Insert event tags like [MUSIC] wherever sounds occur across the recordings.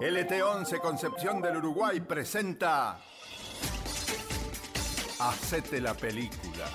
LT11 Concepción del Uruguay presenta Hacete la película.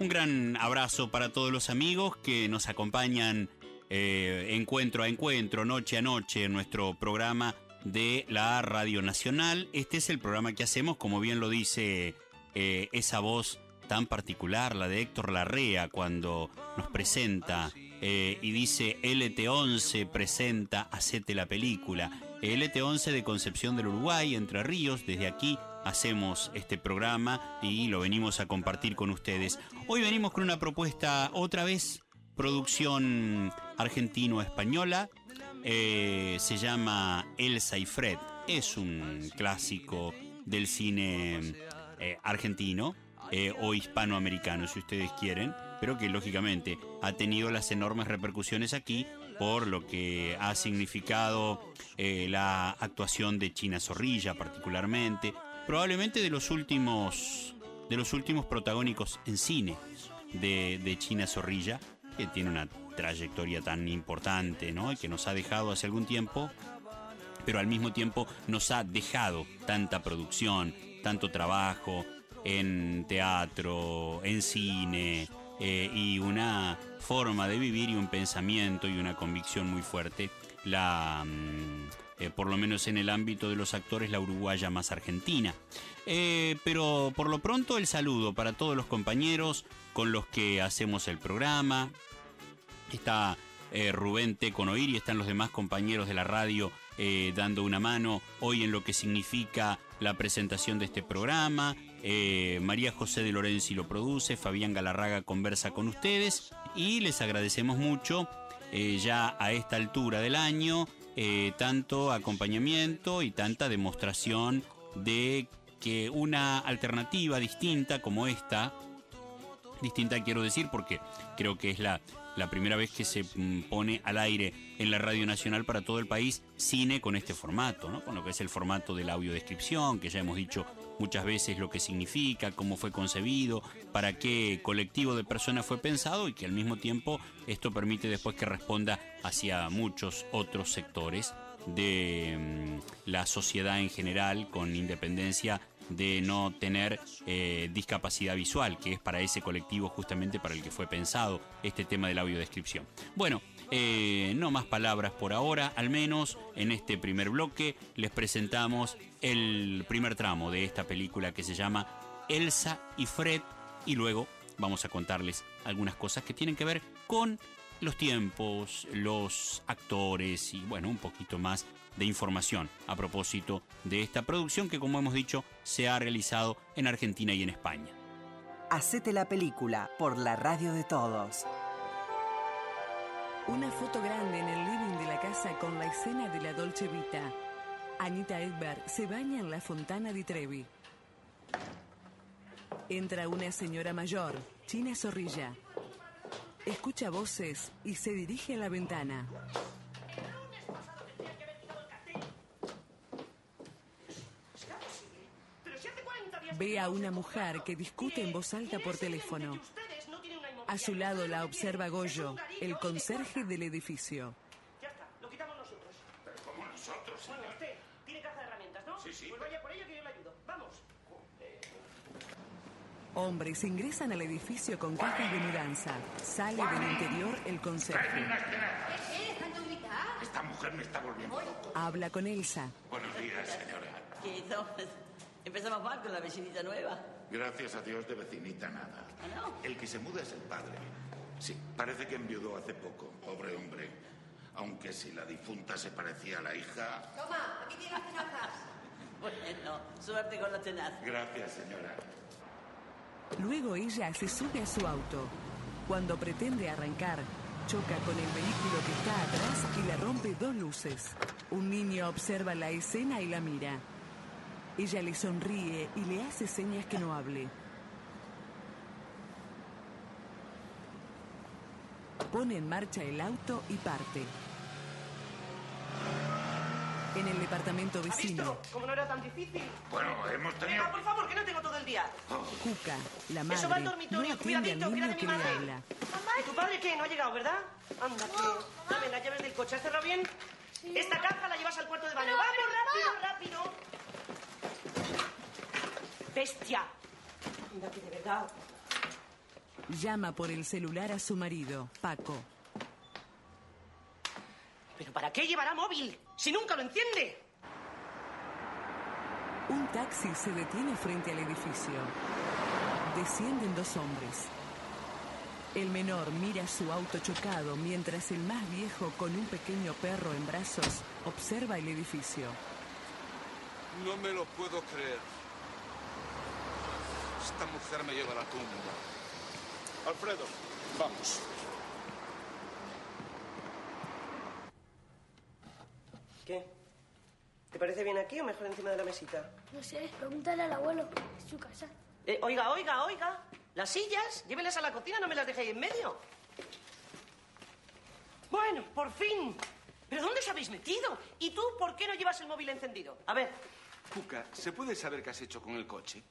Un gran abrazo para todos los amigos que nos acompañan eh, encuentro a encuentro, noche a noche en nuestro programa de la Radio Nacional. Este es el programa que hacemos, como bien lo dice eh, esa voz tan particular, la de Héctor Larrea, cuando nos presenta eh, y dice LT11 presenta Hacete la película. LT11 de Concepción del Uruguay, Entre Ríos, desde aquí hacemos este programa y lo venimos a compartir con ustedes. Hoy venimos con una propuesta otra vez, producción argentino-española, eh, se llama Elsa y Fred, es un clásico del cine eh, argentino o hispanoamericano, si ustedes quieren, pero que lógicamente ha tenido las enormes repercusiones aquí por lo que ha significado eh, la actuación de China Zorrilla particularmente, probablemente de los últimos de los últimos protagónicos en cine de, de China Zorrilla, que tiene una trayectoria tan importante, ¿no? Y que nos ha dejado hace algún tiempo, pero al mismo tiempo nos ha dejado tanta producción, tanto trabajo, en teatro, en cine, eh, y una forma de vivir y un pensamiento y una convicción muy fuerte, la, mm, eh, por lo menos en el ámbito de los actores, la uruguaya más argentina. Eh, pero por lo pronto el saludo para todos los compañeros con los que hacemos el programa. Está Rubén Teconoir y están los demás compañeros de la radio dando una mano hoy en lo que significa la presentación de este programa. Eh, María José de Lorenzi lo produce, Fabián Galarraga conversa con ustedes y les agradecemos mucho eh, ya a esta altura del año eh, tanto acompañamiento y tanta demostración de que una alternativa distinta como esta, distinta quiero decir porque creo que es la, la primera vez que se mm, pone al aire en la Radio Nacional para todo el país cine con este formato, con lo que es el formato de la audiodescripción, que ya hemos dicho muchas veces lo que significa, cómo fue concebido, para qué colectivo de personas fue pensado y que al mismo tiempo esto permite después que responda hacia muchos otros sectores de mm, la sociedad en general con independencia de no tener eh, discapacidad visual, que es para ese colectivo justamente para el que fue pensado este tema de la audiodescripción. Bueno, eh, no más palabras por ahora, al menos en este primer bloque les presentamos el primer tramo de esta película que se llama Elsa y Fred y luego vamos a contarles algunas cosas que tienen que ver con los tiempos, los actores y bueno, un poquito más de información a propósito de esta producción que como hemos dicho se ha realizado en Argentina y en España. Hacete la película por la radio de todos. Una foto grande en el living de la casa con la escena de la Dolce Vita. Anita Edberg se baña en la fontana di Trevi. Entra una señora mayor, China Zorrilla. Escucha voces y se dirige a la ventana. Ve a una mujer que discute en voz alta por teléfono. A su lado la observa Goyo, el conserje del edificio. Ya está, lo quitamos nosotros. Pero como nosotros, Bueno, señor. usted tiene caja de herramientas, ¿no? Sí, sí. Pues vaya por ello que yo le ayudo. Vamos. Hombres ingresan al edificio con cajas de mudanza. Sale del interior el conserje. ¿Qué es? Esta mujer me está volviendo loco. Habla con Elsa. Buenos días, señora. No, empezamos mal con la vecinita nueva. Gracias a Dios de vecinita nada. ¿Ah, no? El que se muda es el padre. Sí, parece que enviudó hace poco. Pobre hombre. Aunque si la difunta se parecía a la hija. Toma, aquí tienes tenazas. [LAUGHS] Bueno, suerte con la tenaz. Gracias, señora. Luego ella se sube a su auto. Cuando pretende arrancar, choca con el vehículo que está atrás y le rompe dos luces. Un niño observa la escena y la mira. Ella le sonríe y le hace señas que no hable. Pone en marcha el auto y parte. En el departamento ¿Ha vecino, visto? Como no era tan difícil. Bueno, hemos tenido. Venga, por favor, que no tengo todo el día. Cuca, la Eso va al madre, no dormitorio, al cuidadito, que era niño de mi madre. habla. Mamá, ¿Y tu padre qué? ¿No ha llegado, verdad? Anda, que... Dame las llaves del coche. ¿Has cerrado bien? Esta caja la llevas al cuarto de baño. ¡Vamos, rápido, rápido! ¡Bestia! Anda, que de verdad... Llama por el celular a su marido, Paco. ¿Pero para qué llevará móvil? Si nunca lo enciende. Un taxi se detiene frente al edificio. Descienden dos hombres. El menor mira su auto chocado mientras el más viejo, con un pequeño perro en brazos, observa el edificio. No me lo puedo creer. Esta mujer me lleva a la tumba. Alfredo, vamos. ¿Qué? ¿Te parece bien aquí o mejor encima de la mesita? No sé, pregúntale al abuelo. Es su casa. Eh, oiga, oiga, oiga. Las sillas, llévelas a la cocina, no me las dejéis en medio. Bueno, por fin. ¿Pero dónde os habéis metido? ¿Y tú por qué no llevas el móvil encendido? A ver, Cuca, ¿se puede saber qué has hecho con el coche?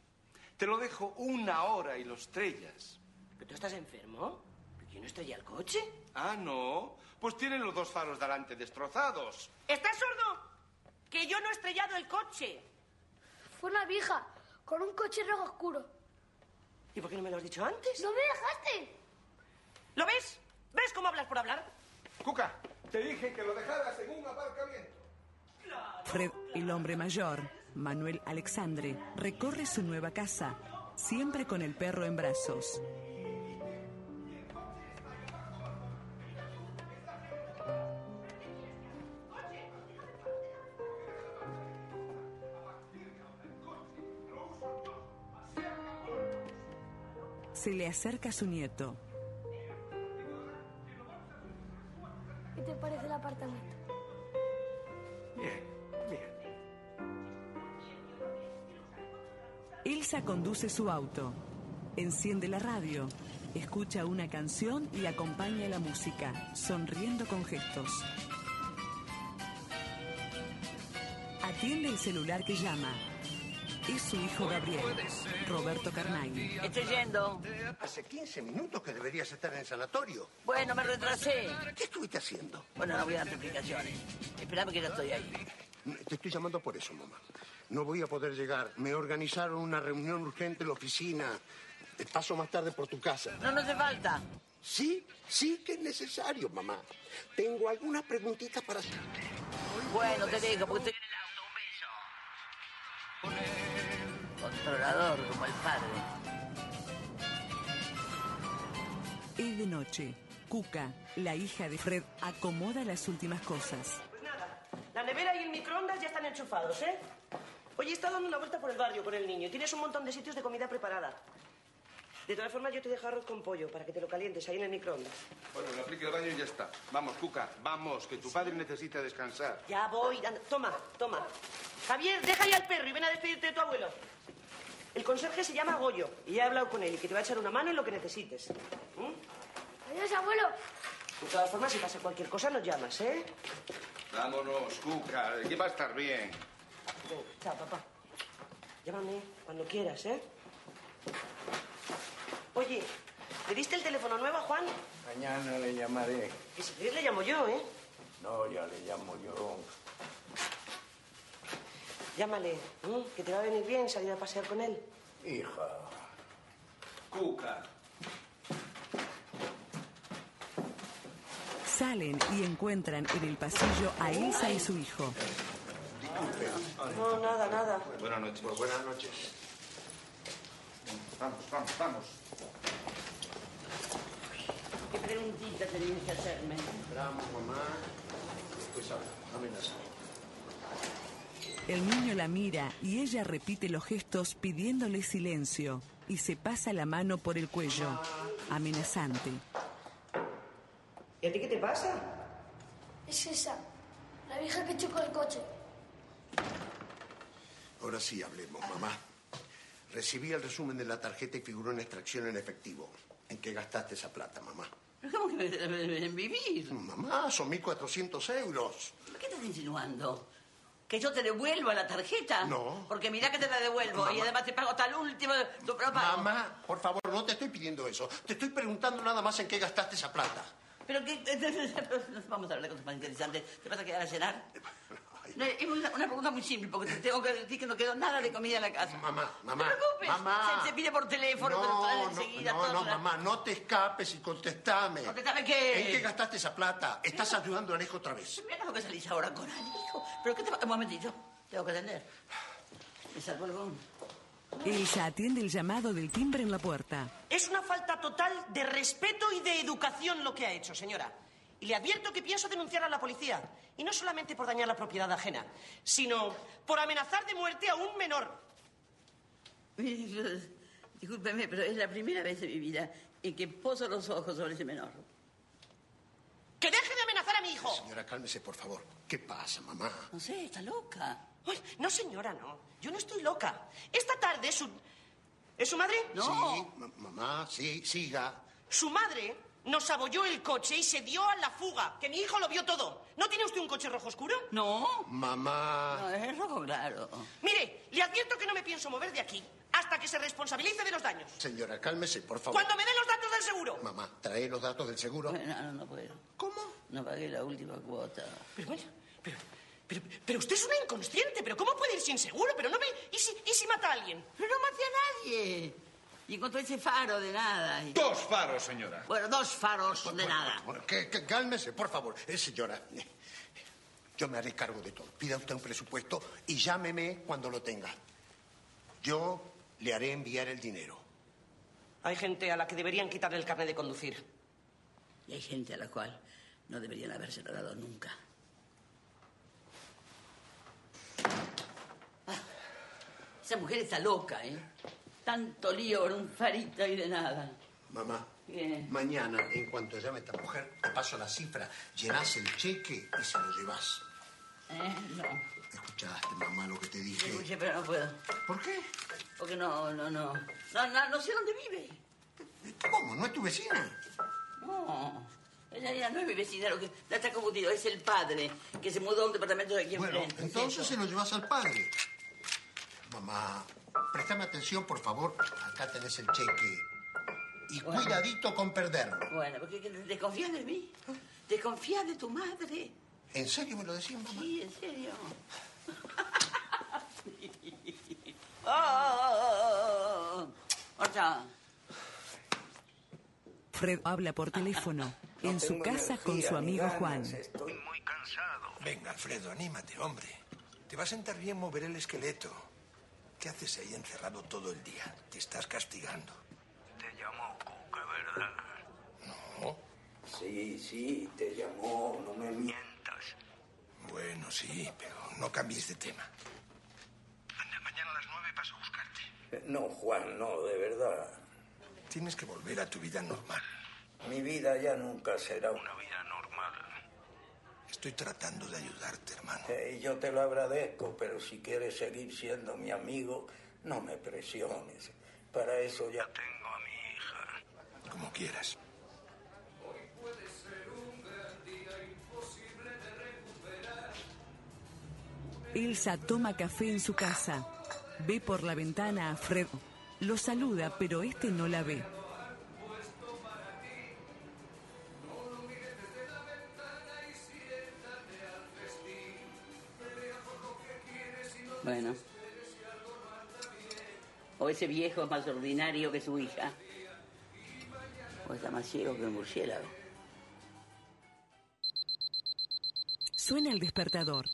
Te lo dejo una hora y lo estrellas. ¿pero tú estás enfermo? ¿Quién no estrella el coche? Ah, no. Pues tienen los dos faros delante destrozados. ¿Estás sordo? Que yo no he estrellado el coche. Fue una vieja con un coche rojo oscuro. ¿Y por qué no me lo has dicho antes? ¡No me dejaste! ¿Lo ves? ¿Ves cómo hablas por hablar? Cuca, te dije que lo dejaras en un aparcamiento. Fred, el hombre mayor, Manuel Alexandre, recorre su nueva casa, siempre con el perro en brazos. Se le acerca su nieto. Ilsa conduce su auto, enciende la radio, escucha una canción y acompaña la música, sonriendo con gestos. Atiende el celular que llama. Es su hijo Gabriel, Roberto Carnaghi. Estoy yendo. Hace 15 minutos que deberías estar en el sanatorio. Bueno, me retrasé. ¿Qué estuviste haciendo? Bueno, no voy a dar explicaciones. Esperame que ya estoy ahí. Te estoy llamando por eso, mamá. No voy a poder llegar. Me organizaron una reunión urgente en la oficina. Te paso más tarde por tu casa. No, no hace falta. Sí, sí que es necesario, mamá. Tengo algunas preguntitas para hacerte. Bueno, te dejo, porque estoy en el auto. Un beso. Controlador como el padre. Es de noche. Cuca, la hija de Fred, acomoda las últimas cosas. Pues nada, la nevera y el microondas ya están enchufados, ¿eh? Oye, he estado dando una vuelta por el barrio con el niño. Tienes un montón de sitios de comida preparada. De todas formas, yo te dejo arroz con pollo para que te lo calientes ahí en el microondas. Bueno, le aplique el baño y ya está. Vamos, Cuca, vamos, que tu padre necesita descansar. Ya voy. anda. Toma, toma. Javier, deja ya al perro y ven a despedirte de tu abuelo. El conserje se llama Goyo y ya he hablado con él y que te va a echar una mano en lo que necesites. ¿Mm? Adiós, abuelo. De todas formas, si pasa cualquier cosa, nos llamas, ¿eh? Vámonos, Cuca, que va a estar bien. Venga, chao, papá. Llámame cuando quieras, ¿eh? Oye, ¿le diste el teléfono nuevo a Juan? Mañana le llamaré. Que si quieres le llamo yo, ¿eh? No, ya le llamo yo. Llámale, ¿eh? que te va a venir bien salir a pasear con él. Hija. Cuca. Salen y encuentran en el pasillo a Elsa y su hijo. No, nada, nada. Buenas noches. Pues buenas noches. Vamos, vamos, vamos. ¿Qué preguntita tenías que hacerme? Vamos, mamá. Pues habla, amenaza. El niño la mira y ella repite los gestos pidiéndole silencio y se pasa la mano por el cuello, amenazante. ¿Y a ti qué te pasa? Es esa, la vieja que chocó el coche. Ahora sí hablemos, mamá. Recibí el resumen de la tarjeta y figuró en extracción en efectivo. ¿En qué gastaste esa plata, mamá? ¿Pero [LAUGHS] ¿Cómo que me- en vivir? Mamá, son 1.400 euros. ¿Qué estás insinuando? ¿Que yo te devuelvo la tarjeta? No. Porque mira que te la devuelvo y además te pago hasta el último tu pago. Mamá, por favor, no te estoy pidiendo eso. Te estoy preguntando nada más en qué gastaste esa plata. Pero que... [LAUGHS] Vamos a hablar de cosas más interesantes. ¿Te vas a quedar a cenar? [LAUGHS] No, es una, una pregunta muy simple, porque te tengo que decir que no quedó nada de comida en la casa. Mamá, mamá. No te preocupes. Mamá. Se, se pide por teléfono, No, no, enseguida. no, no, la- mamá, no te escapes y contestame. ¿Contestame qué? ¿En qué gastaste esa plata? Estás ayudando a Alejo otra vez. Mira lo que salís ahora con Alejo. Pero qué te va... Un momentito. Tengo que atender. Me salgo el. Elsa atiende el llamado del timbre en la puerta. Es una falta total de respeto y de educación lo que ha hecho, señora. Y le advierto que pienso denunciar a la policía. Y no solamente por dañar la propiedad ajena, sino por amenazar de muerte a un menor. Discúlpeme, pero es la primera vez en mi vida en que poso los ojos sobre ese menor. ¡Que deje de amenazar a mi hijo! Señora, cálmese, por favor. ¿Qué pasa, mamá? No sé, está loca. Ay, no, señora, no. Yo no estoy loca. Esta tarde su... ¿Es su madre? Sí, ma- mamá, sí, siga. Su madre nos abolló el coche y se dio a la fuga, que mi hijo lo vio todo. ¿No tiene usted un coche rojo oscuro? No. Mamá. No, es rojo claro. Mire, le advierto que no me pienso mover de aquí hasta que se responsabilice de los daños. Señora, cálmese, por favor. Cuando me dé los datos del seguro. Mamá, trae los datos del seguro. No, no, no puedo. ¿Cómo? No pagué la última cuota. Pero bueno, pero, pero, pero usted es una inconsciente, pero ¿cómo puede ir sin seguro? Pero no ve... ¿Y si, y si mata a alguien? Pero no maté a nadie. Y encontró ese faro de nada. Y- Dos faros, señora. Bueno, dos faros de nada. Bueno, que, que- cálmese, por favor. Eh, señora, eh, yo me haré cargo de todo. Pida usted un presupuesto y llámeme cuando lo tenga. Yo le haré enviar el dinero. Hay gente a la que deberían quitarle el carnet de conducir. Y hay gente a la cual no deberían habérselo dado nunca. Ah, esa mujer está loca, ¿eh? Tanto lío por un farito y de nada. Mamá, ¿Qué? mañana, en cuanto llame esta mujer, te paso la cifra, llenás el cheque y se lo llevas. ¿Eh? No. ¿Escuchaste, mamá, lo que te dije? Escuché, pero no puedo. ¿Por qué? Porque no, no, no. No, no, no sé dónde vive. ¿Cómo? ¿No es tu vecina? No. Ella ya no es mi vecina, lo que la está confundido. Es el padre que se mudó a un departamento de aquí Bueno, enfrente. entonces Eso. se lo llevas al padre. Mamá, préstame atención, por favor. Acá tenés el cheque. Y Bueno. cuidadito con perderlo. Bueno, porque que- desconfías de mí. Desconfías de tu madre. ¿En serio me lo decís, mamá? Sí, en serio. [LAUGHS] oh. Fred habla por teléfono [LAUGHS] en su casa con su amigo ganas, Juan. Estoy muy cansado. Venga, Alfredo, anímate, hombre. Te va a sentar bien mover el esqueleto. ¿Qué haces ahí encerrado todo el día? Te estás castigando. Te llamó Cuca, ¿verdad? No. Sí, sí, te llamó, no me mientas. Bueno, sí, pero no cambies de tema. Anda, mañana a las nueve paso a buscarte. No, Juan, no, de verdad. Tienes que volver a tu vida normal. Mi vida ya nunca será una vida normal. Estoy tratando de ayudarte, hermano. Eh, yo te lo agradezco, pero si quieres seguir siendo mi amigo, no me presiones. Para eso ya tengo a mi hija. Como quieras. Elsa toma café en su casa. Ve por la ventana a Fred. Lo saluda, pero este no la ve. Bueno. O ese viejo es más ordinario que su hija. O está más ciego que un murciélago. Suena el despertador.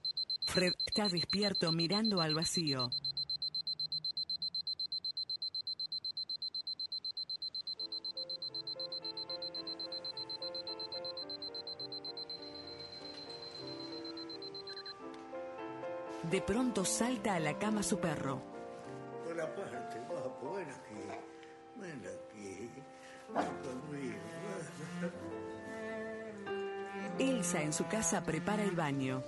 Fred está despierto mirando al vacío. De pronto salta a la cama su perro. Buena parte, ven aquí. Ven aquí. Ven conmigo. Elsa en su casa prepara el baño.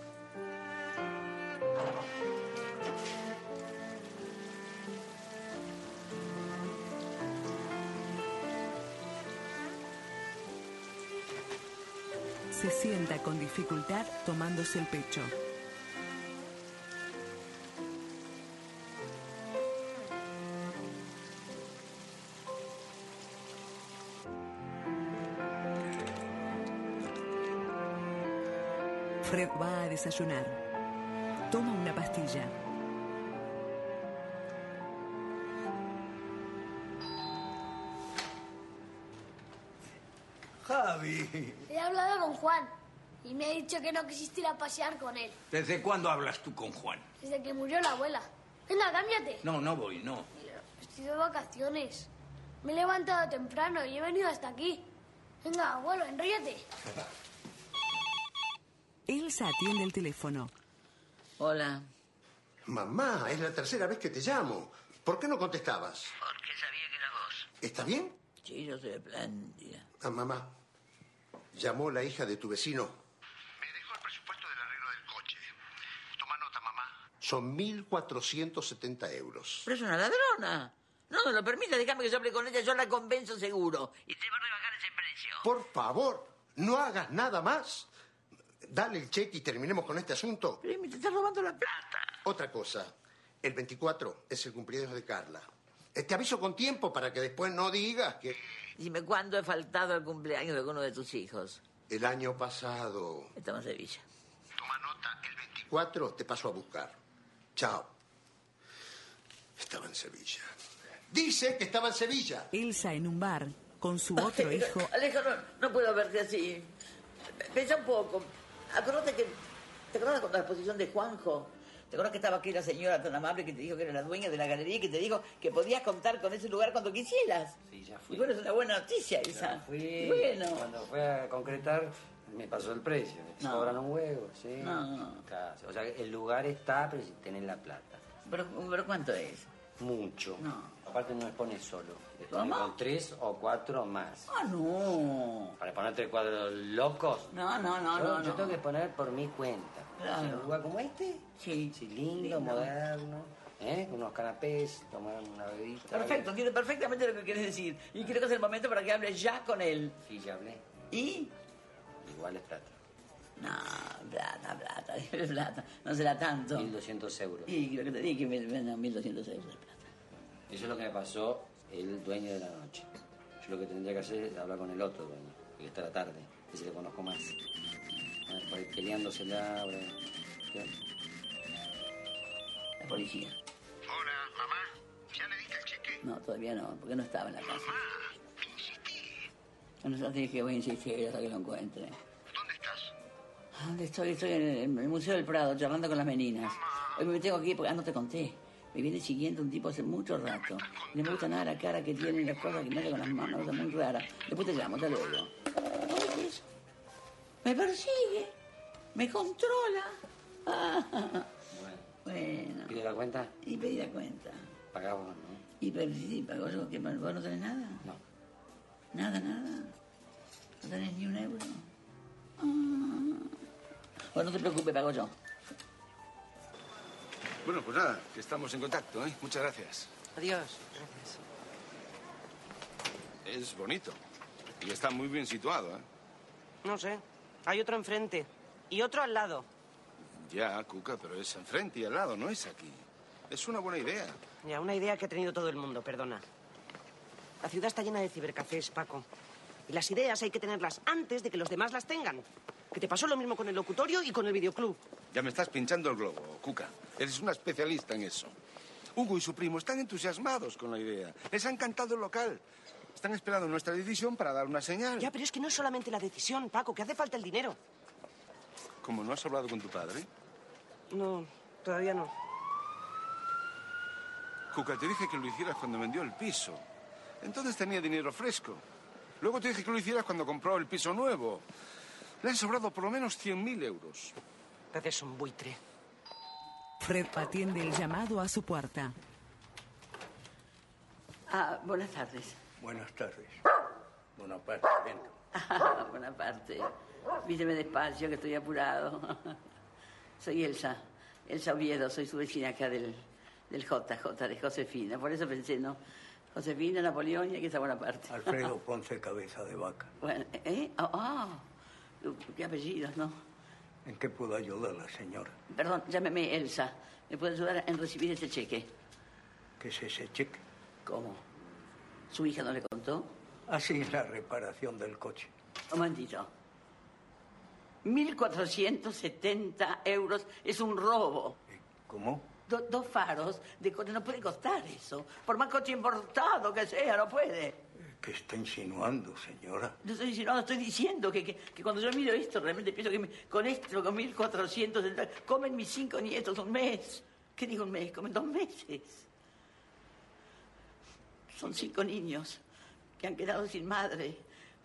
Se sienta con dificultad tomándose el pecho. Desayunar. Toma una pastilla. Javi, He hablado con Juan y me ha dicho que no quisiste ir a pasear con él. ¿desde cuándo hablas tú con Juan? Desde que murió la abuela. Venga, cámbiate. No, no voy, no. Estoy de vacaciones. Me he levantado temprano y he venido hasta aquí. Venga, abuelo, enróllate. [LAUGHS] Elsa atiende el teléfono. Hola. Mamá, es la tercera vez que te llamo. ¿Por qué no contestabas? Porque sabía que era vos. ¿Está bien? Sí, yo soy espléndida. Ah, mamá, llamó la hija de tu vecino. Son 1.470 euros. Pero es una ladrona. No me lo permite, déjame que yo hable con ella, yo la convenzo seguro. Y te va a rebajar ese precio. Por favor, no hagas nada más. Dale el cheque y terminemos con este asunto. Pero me te estás robando la plata. Otra cosa, el 24 es el cumpleaños de Carla. Eh, Te aviso con tiempo para que después no digas que Dime, ¿cuándo he faltado al cumpleaños de alguno de tus hijos? el año pasado, Estamos en Sevilla. 24, te paso a buscar. Chao. Estaba en Sevilla. Dice que estaba en Sevilla. Elsa en un bar con su otro [LAUGHS] hijo. Alejo, no, no puedo verte así. Pensa un poco. Acordate que... ¿Te acuerdas con la exposición de Juanjo? ¿Te acuerdas que estaba aquí la señora tan amable que te dijo que era la dueña de la galería y que te dijo que podías contar con ese lugar cuando quisieras? Sí, ya Y fui. bueno, es una buena noticia esa. Fui. Y bueno. Cuando fue a concretar, me pasó el precio. Me No. sobran un huevo, sí. No. Claro, o sea, el lugar está, pero si tenés la plata. ¿Pero, pero cuánto es? Mucho. No. Aparte no expones solo. Expones ¿Cómo? con tres o cuatro más. Ah, no. Para poner tres cuadros locos. No, no, no, yo, no, Yo no. tengo que poner por mi cuenta. Claro. Un lugar como este, Sí. sí, lindo, Lindo. moderno, ¿eh? unos canapés, tomar una bebida. Perfecto, entiendo perfectamente lo que quieres decir. Y quiero que sea el momento para que hables ya con él. Sí, ya hablé. ¿Y? Igual es plata. No, plata, plata, [LAUGHS] plata. No será tanto. 1.200 euros. Y lo que te dije que me vendan 1.200 euros de plata. Eso es lo que me pasó el dueño de la noche. Yo lo que tendría que hacer es hablar con el otro dueño, que está a la tarde, ese le conozco más. Ah, Por ahí peleándosela, ahora. ¿qué? La policía. Hola, mamá. ¿Ya le diste el cheque? No, todavía no, porque no estaba en la casa. Bueno, yo te dije que voy a insistir hasta que lo encuentre. ¿Dónde estás? ¿A ¿Dónde estoy? Estoy en el, Museo del Prado, charlando con las meninas. Hoy me tengo aquí porque, ah, no te conté. Me viene siguiendo un tipo hace mucho rato. No me gusta nada la cara que tiene y las cosas que me hace con las manos, es muy rara. Después te llamo, hasta luego. Oye, eso. Me persigue, me controla. Ah, [LAUGHS] bueno, ¿Pide la cuenta? y pedí la cuenta. Pagamos, ¿no? Y sí, pago yo, ¿qué? ¿Vos no tenés nada? No. Nada, nada. No tenés ni un euro. Ah. Bueno, no te preocupes, pago yo. Bueno, pues nada, que estamos en contacto, ¿eh? Muchas gracias. Adiós. Gracias. Es bonito. Y está muy bien situado, ¿eh? No sé. Hay otro enfrente. Y otro al lado. Ya, Cuca, pero es enfrente y al lado, no es aquí. Es una buena idea. Ya, una idea que ha tenido todo el mundo, perdona. La ciudad está llena de cibercafés, Paco. Y las ideas hay que tenerlas antes de que los demás las tengan. Que te pasó lo mismo con el locutorio y con el videoclub. Ya me estás pinchando el globo, Cuca. Eres una especialista en eso. Hugo y su primo están entusiasmados con la idea. Les ha encantado el local. Están esperando nuestra decisión para dar una señal. Ya, pero es que no es solamente la decisión, Paco, que hace falta el dinero. Como no has hablado con tu padre, No, todavía no. Cuca, te dije que lo hicieras cuando vendió el piso. Entonces tenía dinero fresco. Luego te dije que lo hicieras cuando compró el piso nuevo. Le han sobrado por lo menos 100.000 euros. Eres un buitre. Fred atiende el llamado a su puerta. Ah, buenas tardes. Buenas tardes. Bonaparte, vente. Ah, [LAUGHS] buena parte. Víteme despacio, que estoy apurado. [LAUGHS] Soy Elsa, Elsa Oviedo, soy su vecina acá del, del JJ, de Josefina. Por eso pensé, ¿no? Josefina, Napoleón y aquí está Bonaparte. Alfredo [LAUGHS] Ponce Cabeza de Vaca. Bueno, ¿eh? Ah, ah, qué apellidos, ¿no? ¿En qué puedo ayudarla, señora? Perdón, llámeme Elsa. ¿Me puede ayudar en recibir ese cheque? ¿Qué es ese cheque? ¿Cómo? ¿Su hija no le contó? Así es la reparación del coche. Un momentito. 1.470 euros es un robo. ¿Cómo? Do- dos faros de coche no puede costar eso. Por más coche importado que sea, no puede. ¿Qué está insinuando, señora? No estoy no, estoy diciendo que, que- que cuando yo miro esto, realmente pienso que me- con esto, con 1.470, comen mis cinco nietos un mes. ¿Qué digo un mes? Comen dos meses. Son cinco niños que han quedado sin madre,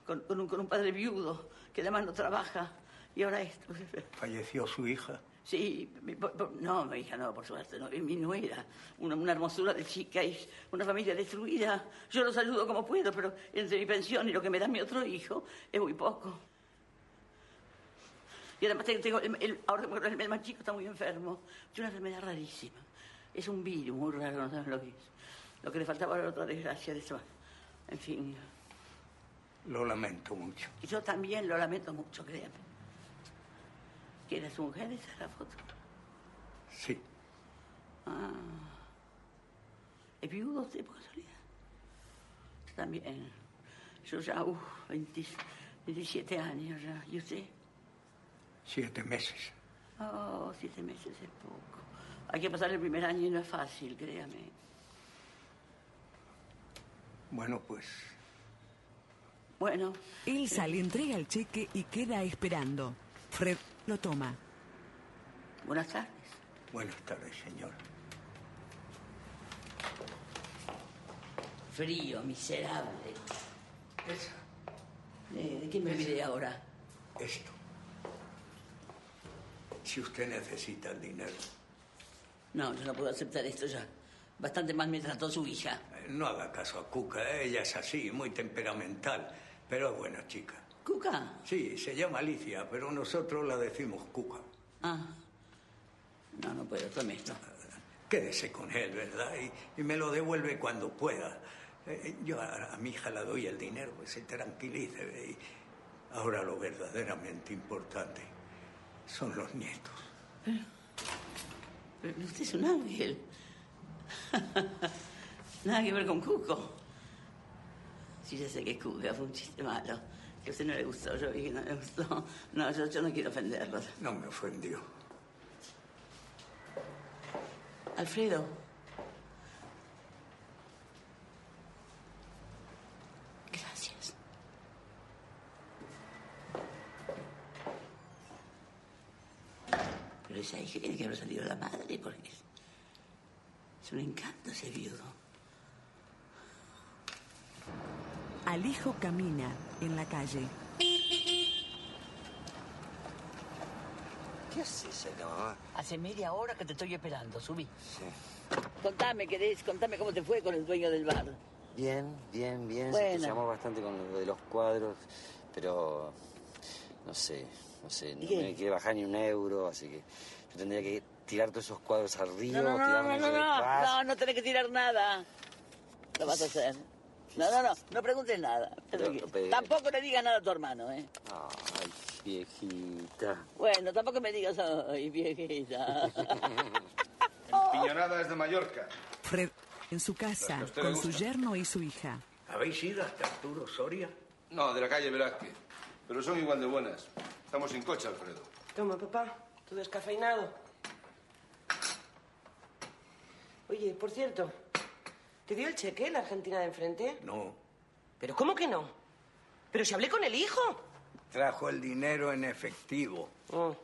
con, con un, con un padre viudo, que además no trabaja. Y ahora esto. ¿Falleció su hija? Sí, mi- no, mi hija no, por suerte, no, mi nuera, una, una hermosura de chica y una familia destruida. Yo los ayudo como puedo, pero entre mi pensión y lo que me da mi otro hijo es muy poco. Y además tengo, el, el- ahora acuerdo, el más chico está muy enfermo, tiene una enfermedad rarísima. Es un virus muy raro, no saben lo que es. Lo que le faltaba era otra desgracia de eso. En fin, Lo lamento mucho. y yo también lo lamento mucho, créame. ¿Quién es su mujer? Esa es la foto. Sí. Ah. ¿Es viudo usted por casualidad? Yo también. Yo ya, uff, 27 años ya. ¿Y usted? Siete meses. Oh, siete meses es poco. Hay que pasar el primer año y no es fácil, créame. Bueno, pues Bueno. Elsa le entrega el cheque y queda esperando. Fred lo toma. Buenas tardes. buenas tardes, señora. Frío, miserable. ¿De, de qué me olvidé ahora? Esto. Si usted necesita el dinero. No, yo no puedo aceptar esto ya. Bastante mal me trató su hija. Eh, No haga caso a Cuca, ¿eh? ella es así, muy temperamental, pero es buena chica. ¿Cuca? Sí, se llama Alicia, pero nosotros la decimos Cuca. Ah. No, no puedo, tome esto. Quédese con él, ¿verdad? Y, y me lo devuelve cuando pueda. Eh, yo a, a mi hija le doy el dinero, pues se tranquilice. ahora lo verdaderamente importante son los nietos. Pero usted es un ángel. [LAUGHS] Nada que ver con Cuco. Sí, ya sé que Cuca fue un chiste malo. Que a usted no le gustó, yo vi que no le gustó. No, yo, yo no quiero ofenderlo. No me ofendió. Alfredo. Gracias. Pero esa hija tiene que haber salido la madre, porque es, es un encanto ese viudo. Al hijo camina en la calle. ¿Qué haces acá, mamá? Hace media hora que te estoy esperando, subí. Contame, querés, contame cómo te fue con el dueño del bar. Bien, bien, bien. Se Bueno. te llamó bastante con lo de los cuadros, pero no sé, no sé, no me quiere bajar ni un euro, así que yo tendría que tirar todos esos cuadros al río, No, no, no, no, no, no, no, no tenés que tirar nada. Lo vas a hacer. No, no, no, no preguntes nada. Pero- pero- Tampoco le digas nada a tu hermano, ¿eh? Ay, viejita. Bueno, tampoco me digas, ay, viejita. [LAUGHS] Piñonadas de Mallorca. Fred en su casa usted le con su yerno y su hija. ¿Habéis ido hasta Arturo Soria? No, de la calle Velázquez. Pero son igual de buenas. Estamos sin coche, Alfredo. Toma, papá, tu descafeinado. Oye, por cierto, ¿te dio el cheque la Argentina de enfrente? No. ¿Pero cómo que no? ¿Pero si hablé con el hijo? Trajo el dinero en efectivo. Oh,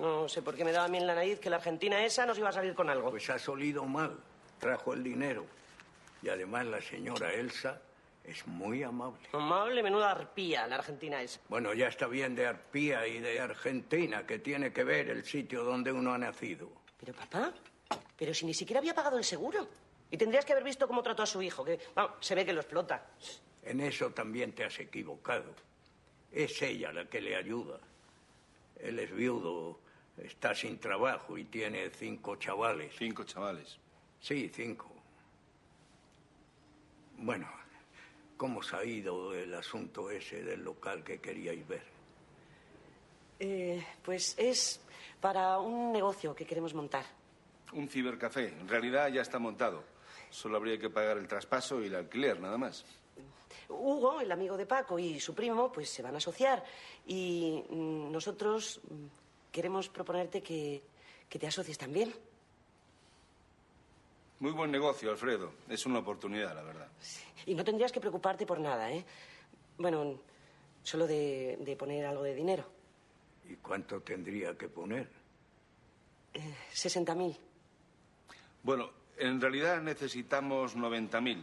no sé por qué me daba a mí en la nariz que la Argentina esa nos iba a salir con algo. Pues ha solido mal. Trajo el dinero. Y además la señora Elsa es muy amable. Amable, menuda arpía la Argentina esa. Bueno, ya está bien de arpía y de Argentina, que tiene que ver el sitio donde uno ha nacido. Pero papá, pero si ni siquiera había pagado el seguro. Y tendrías que haber visto cómo trató a su hijo, que vamos, se ve que lo explota. En eso también te has equivocado. Es ella la que le ayuda. Él es viudo, está sin trabajo y tiene cinco chavales. Cinco chavales. Sí, cinco. Bueno, ¿cómo se ha ido el asunto ese del local que queríais ver? Eh, pues es para un negocio que queremos montar. Un cibercafé. En realidad ya está montado. Solo habría que pagar el traspaso y el alquiler, nada más. Hugo, el amigo de Paco, y su primo, pues se van a asociar. Y mm, nosotros mm, queremos proponerte que, que te asocies también. Muy buen negocio, Alfredo. Es una oportunidad, la verdad. Y no tendrías que preocuparte por nada, ¿eh? Bueno, solo de, de poner algo de dinero. ¿Y cuánto tendría que poner? Eh, 60.000. Bueno, en realidad necesitamos 90.000.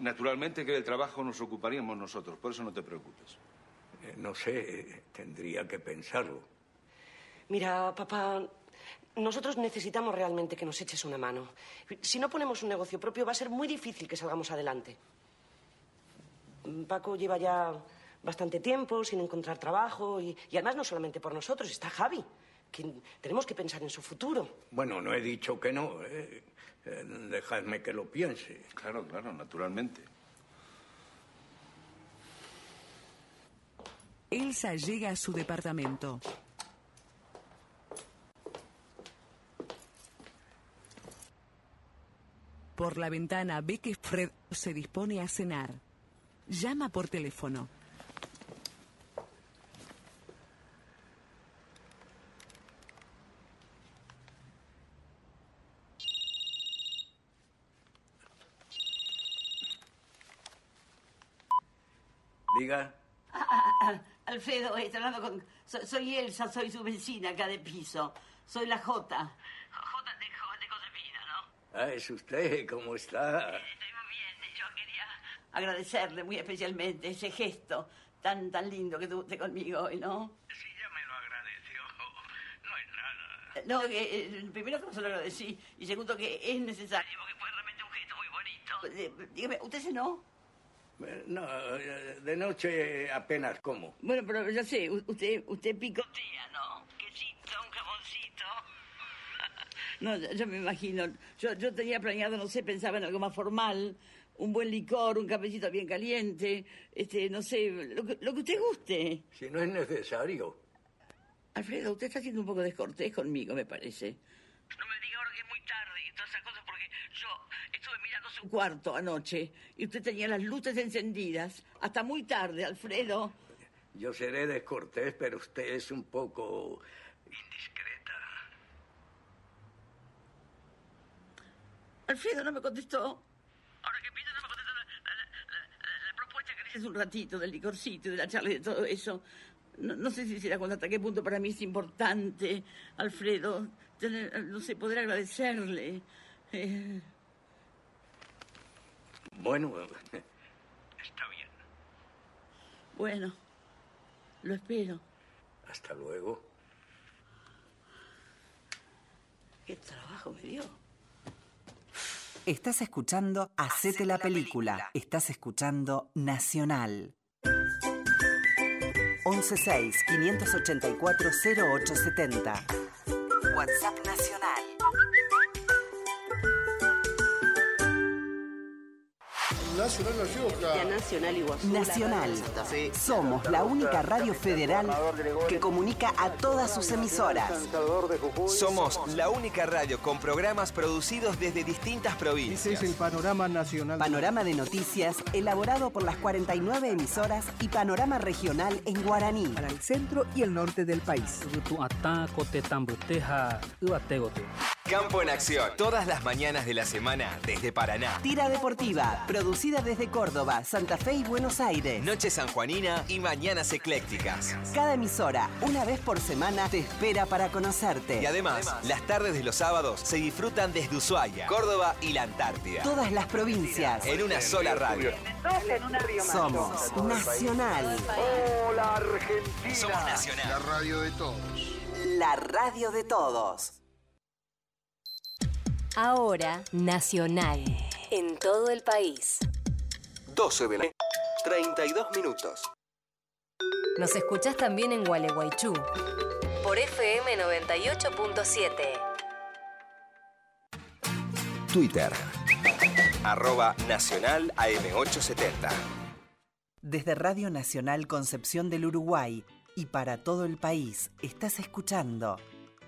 Naturalmente que del trabajo nos ocuparíamos nosotros, por eso no te preocupes. Eh, no sé, tendría que pensarlo. Mira, papá, nosotros necesitamos realmente que nos eches una mano. Si no ponemos un negocio propio, va a ser muy difícil que salgamos adelante. Paco lleva ya bastante tiempo sin encontrar trabajo y, y además no solamente por nosotros, está Javi, que tenemos que pensar en su futuro. Bueno, no he dicho que no. eh, eh, dejadme que lo piense. Claro, claro, naturalmente. Elsa llega a su departamento. Por la ventana ve que Fred se dispone a cenar. Llama por teléfono. Diga. Alfredo, estoy hablando con... so- Soy Elsa, soy su vecina acá de piso. Soy la Jota. Jota de, de Josefina, ¿no? Ah, es usted, ¿cómo está? Agradecerle muy especialmente ese gesto tan, tan lindo que tuvo usted conmigo hoy, ¿no? Sí, ya me lo agradeció. No es nada. No, que, eh, primero que no se lo agradecí y segundo que es necesario porque fue realmente un gesto muy bonito. Eh, Dígame, ¿usted cenó? Eh, No, de noche apenas como. Bueno, pero ya sé, usted, usted picotea, ¿no? Quesito, un jamoncito. [LAUGHS] No, yo, yo me imagino. Yo, yo tenía planeado, no sé, pensaba en algo más formal. Un buen licor, un cafecito bien caliente, este, no sé, lo que, lo que usted guste. Si no es necesario. Alfredo, usted está siendo un poco descortés conmigo, me parece. No me diga ahora que es muy tarde y todas esas cosas porque yo estuve mirando su cuarto anoche y usted tenía las luces encendidas hasta muy tarde, Alfredo. Yo seré descortés, pero usted es un poco indiscreta. Alfredo no me contestó. Ahora que pienso, no me contestó la, la- la- la- propuesta que le hice hace un ratito del licorcito y de la charla y de todo eso. No, no sé si se da cuenta hasta qué punto para mí es importante, Alfredo, tener, no sé, poder agradecerle. Eh, Bueno, [LAUGHS] está bien. bueno, lo espero. Hasta luego. ¿Qué trabajo me dio? Estás escuchando Hacete la película. Estás escuchando Nacional. 116-584-0870. WhatsApp Nacional. Nacional La Rioja. Nacional Iguazú. Nacional. Somos la única radio federal que comunica a todas sus emisoras. Somos la única radio con programas producidos desde distintas Ese provincias. es el panorama nacional. Panorama de noticias elaborado por las 49 emisoras y panorama regional en guaraní. Para el centro y el norte del país. Campo en acción. Todas las mañanas de la semana desde Paraná. Tira Deportiva, producida desde Córdoba, Santa Fe y Buenos Aires. Noche sanjuanina y mañanas eclécticas. Cada emisora, una vez por semana, te espera para conocerte. Y además, las tardes de los sábados se disfrutan desde Ushuaia, Córdoba y la Antártida. Todas las provincias. En una sola radio. Somos Nacional. Hola Argentina. Somos Nacional. La radio de todos. La radio de todos. Ahora Nacional. En todo el país. 12 de la 32 minutos. Nos escuchás también en Gualeguaychú. Por FM 98.7. Twitter. Arroba Nacional AM870. Desde Radio Nacional Concepción del Uruguay y para todo el país, estás escuchando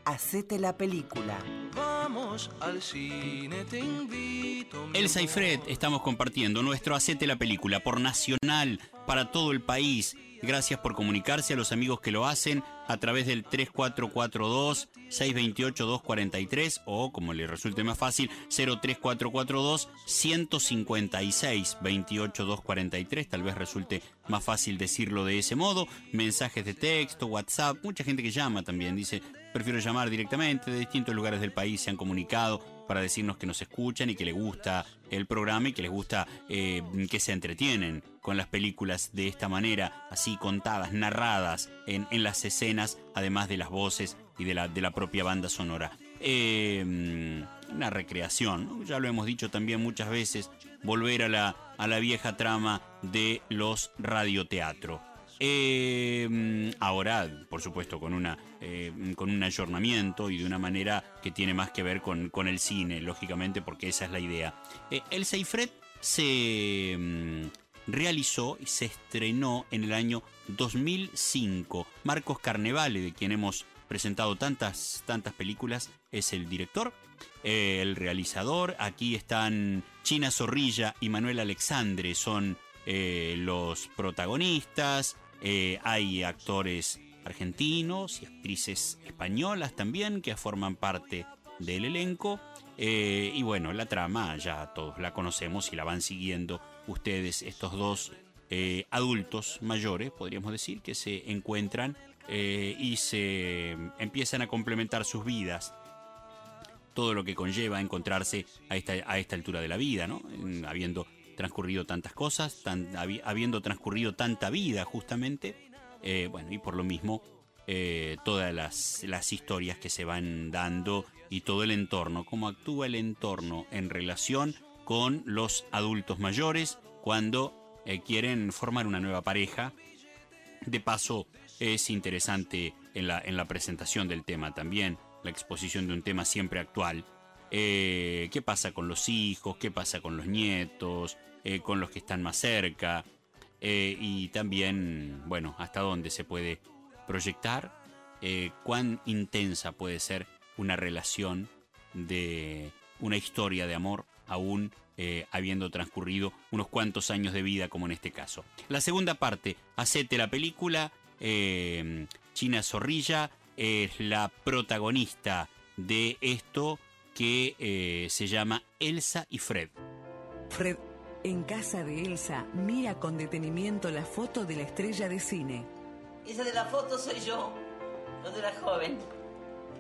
Hacete la película. vamos al cine, te invito. Elsa y. Fred estamos compartiendo nuestro Hacete la Película por Nacional para todo el país. Gracias por comunicarse a los amigos que lo hacen a través del 3442-628-243 o, como le resulte más fácil, 03442-156-28-243. Tal vez resulte más fácil decirlo de ese modo. Mensajes de texto, WhatsApp, mucha gente que llama también. Dice, prefiero llamar directamente de distintos lugares del país, se han comunicado para decirnos que nos escuchan y que les gusta el programa y que les gusta eh, que se entretienen con las películas de esta manera, así contadas, narradas en, en las escenas, además de las voces y de la, de la propia banda sonora. Eh, una recreación, ya lo hemos dicho también muchas veces, volver a la, a la vieja trama de los radioteatro. Eh, ahora, por supuesto, con, una, eh, con un ayornamiento y de una manera que tiene más que ver con, con el cine, lógicamente, porque esa es la idea. Eh, el Seifred se mm, realizó y se estrenó en el año 2005. Marcos Carnevale, de quien hemos presentado tantas, tantas películas, es el director, eh, el realizador. Aquí están China Zorrilla y Manuel Alexandre, son los protagonistas. Eh, hay actores argentinos y actrices españolas también que forman parte del elenco. Eh, y bueno, la trama ya todos la conocemos y la van siguiendo ustedes, estos dos eh, adultos mayores, podríamos decir, que se encuentran y se empiezan a complementar sus vidas. Todo lo que conlleva encontrarse a esta, a esta altura de la vida, ¿no? En- Habiendo transcurrido tantas cosas, tan- habi- habiendo transcurrido tanta vida justamente, eh, bueno, y por lo mismo eh, todas las, las historias que se van dando y todo el entorno, cómo actúa el entorno en relación con los adultos mayores cuando eh, quieren formar una nueva pareja. De paso, es interesante en la, en la presentación del tema también, la exposición de un tema siempre actual. ¿Qué pasa con los hijos? ¿Qué pasa con los nietos? Eh, ¿Con los que están más cerca? Eh, y también, bueno, hasta dónde se puede proyectar, eh, cuán intensa puede ser una relación de una historia de amor aún habiendo transcurrido unos cuantos años de vida como en este caso. La segunda parte, Hacete la película, China Zorrilla es la protagonista de esto que se llama Elsa y Fred. Fred, en casa de Elsa, mira con detenimiento la foto de la estrella de cine. Esa de la foto soy yo, cuando era joven.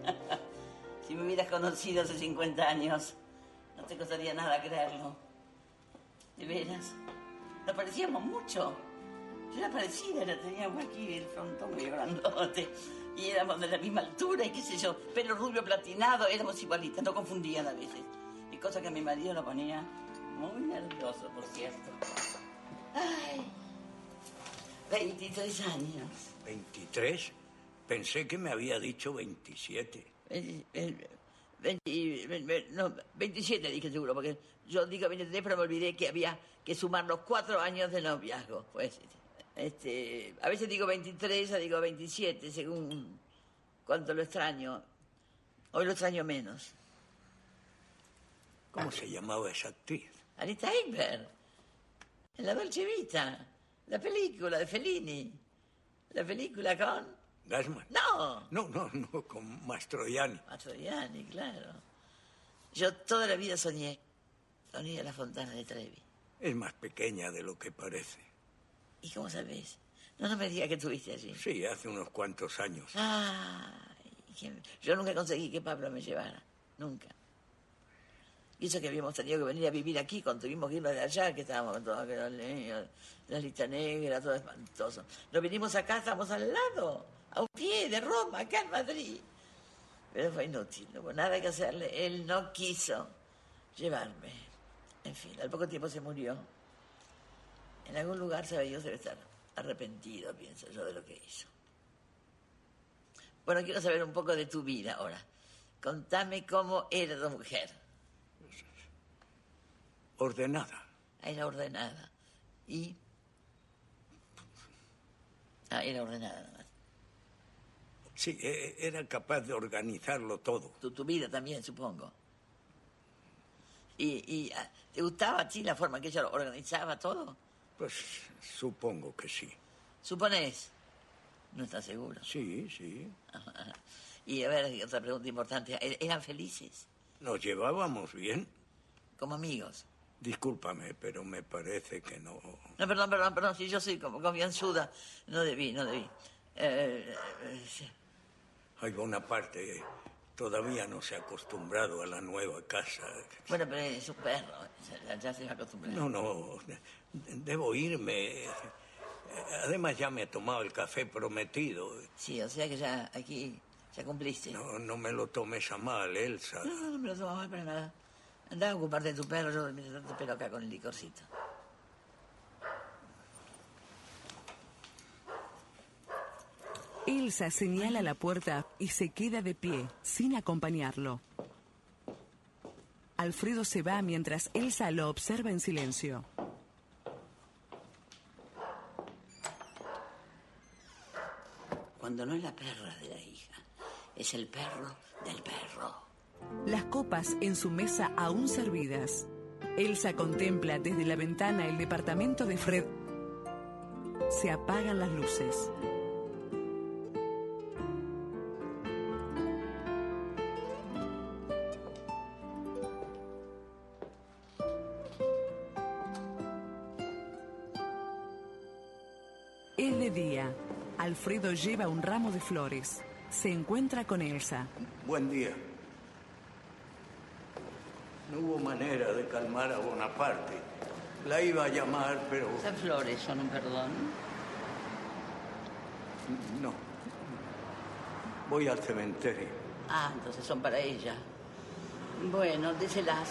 [LAUGHS] si me hubieras conocido hace 50 años, no te costaría nada creerlo. De veras, nos parecíamos mucho. Yo era parecida, la teníamos aquí, el frontón medio grandote. Y éramos de la misma altura y qué sé yo, pelo rubio platinado, éramos igualitas, no confundían a veces. Y cosa que mi marido lo ponía muy nervioso, por cierto. Ay, 23 años. ¿23? Pensé que me había dicho 27. Ve- ve- veinti- ve- ve- no, 27 dije seguro, porque yo digo 23, pero me olvidé que había que sumar los cuatro años de noviazgo. Pues, este, a veces digo 23, a digo 27, según cuánto lo extraño. Hoy lo extraño menos. ¿Cómo se llamaba esa actriz? Anita Ekberg, en La Dolce Vita, la película de Fellini. La película con... ¿Gasman? No. No, no, no, con Mastroianni. Mastroianni, claro. Yo toda la vida soñé. Soñé la fontana de Trevi. Es más pequeña de lo que parece. ¿Y cómo sabes? No, no me digas que estuviste allí. Sí, hace unos cuantos años. Que- yo nunca conseguí que Pablo me llevara. Nunca. Y eso que habíamos tenido que venir a vivir aquí cuando tuvimos que irnos de allá, que estábamos todos que los niños, la lista negra, todo espantoso. Nos vinimos acá, estamos al lado, a un pie de Roma, acá en Madrid. Pero fue inútil, no hubo nada que hacerle. Él no quiso llevarme. En fin, al poco tiempo se murió. En algún lugar, sabe Dios, debe estar arrepentido, pienso yo, de lo que hizo. Bueno, quiero saber un poco de tu vida ahora. Contame cómo era mujer. Ordenada. Era ordenada. ¿Y? Ah, era ordenada nada más. Sí, e- era capaz de organizarlo todo. Tu, tu vida también, supongo. ¿Y, y ah, te gustaba a ti la forma que ella lo organizaba todo? Pues supongo que sí. ¿Suponés? No estás seguro. Sí, sí. [LAUGHS] Y a ver, otra pregunta importante. ¿E- ¿Eran felices? Nos llevábamos bien. Como amigos. Discúlpame, pero me parece que no. No, perdón, perdón, perdón. Si yo soy como confianzuda, no debí, no debí. Eh, eh, sí. Hay Bonaparte todavía no se ha acostumbrado a la nueva casa. Bueno, pero es un perro. Ya, ya se va a acostumbrar. No, no, de- debo irme. Además ya me he tomado el café prometido. Sí, o sea que ya aquí ya cumpliste. No, no me lo tomes a mal, Elsa. No, no, no me lo tomo mal para nada. Andá a ocuparte de tu perro, yo mientras tanto espero acá con el licorcito. Elsa señala la puerta y se queda de pie, sin acompañarlo. Alfredo se va mientras Elsa lo observa en silencio. Cuando no es la perra de la hija, es el perro del perro. Las copas en su mesa aún servidas. Elsa contempla desde la ventana el departamento de Fred. Se apagan las luces. Es de día. Alfredo lleva un ramo de flores. Se encuentra con Elsa. Buen día. No hubo manera de calmar a Bonaparte. La iba a llamar, pero ¿Esas flores son un perdón? no. Voy al cementerio. Ah, entonces son para ella. Bueno, déselas.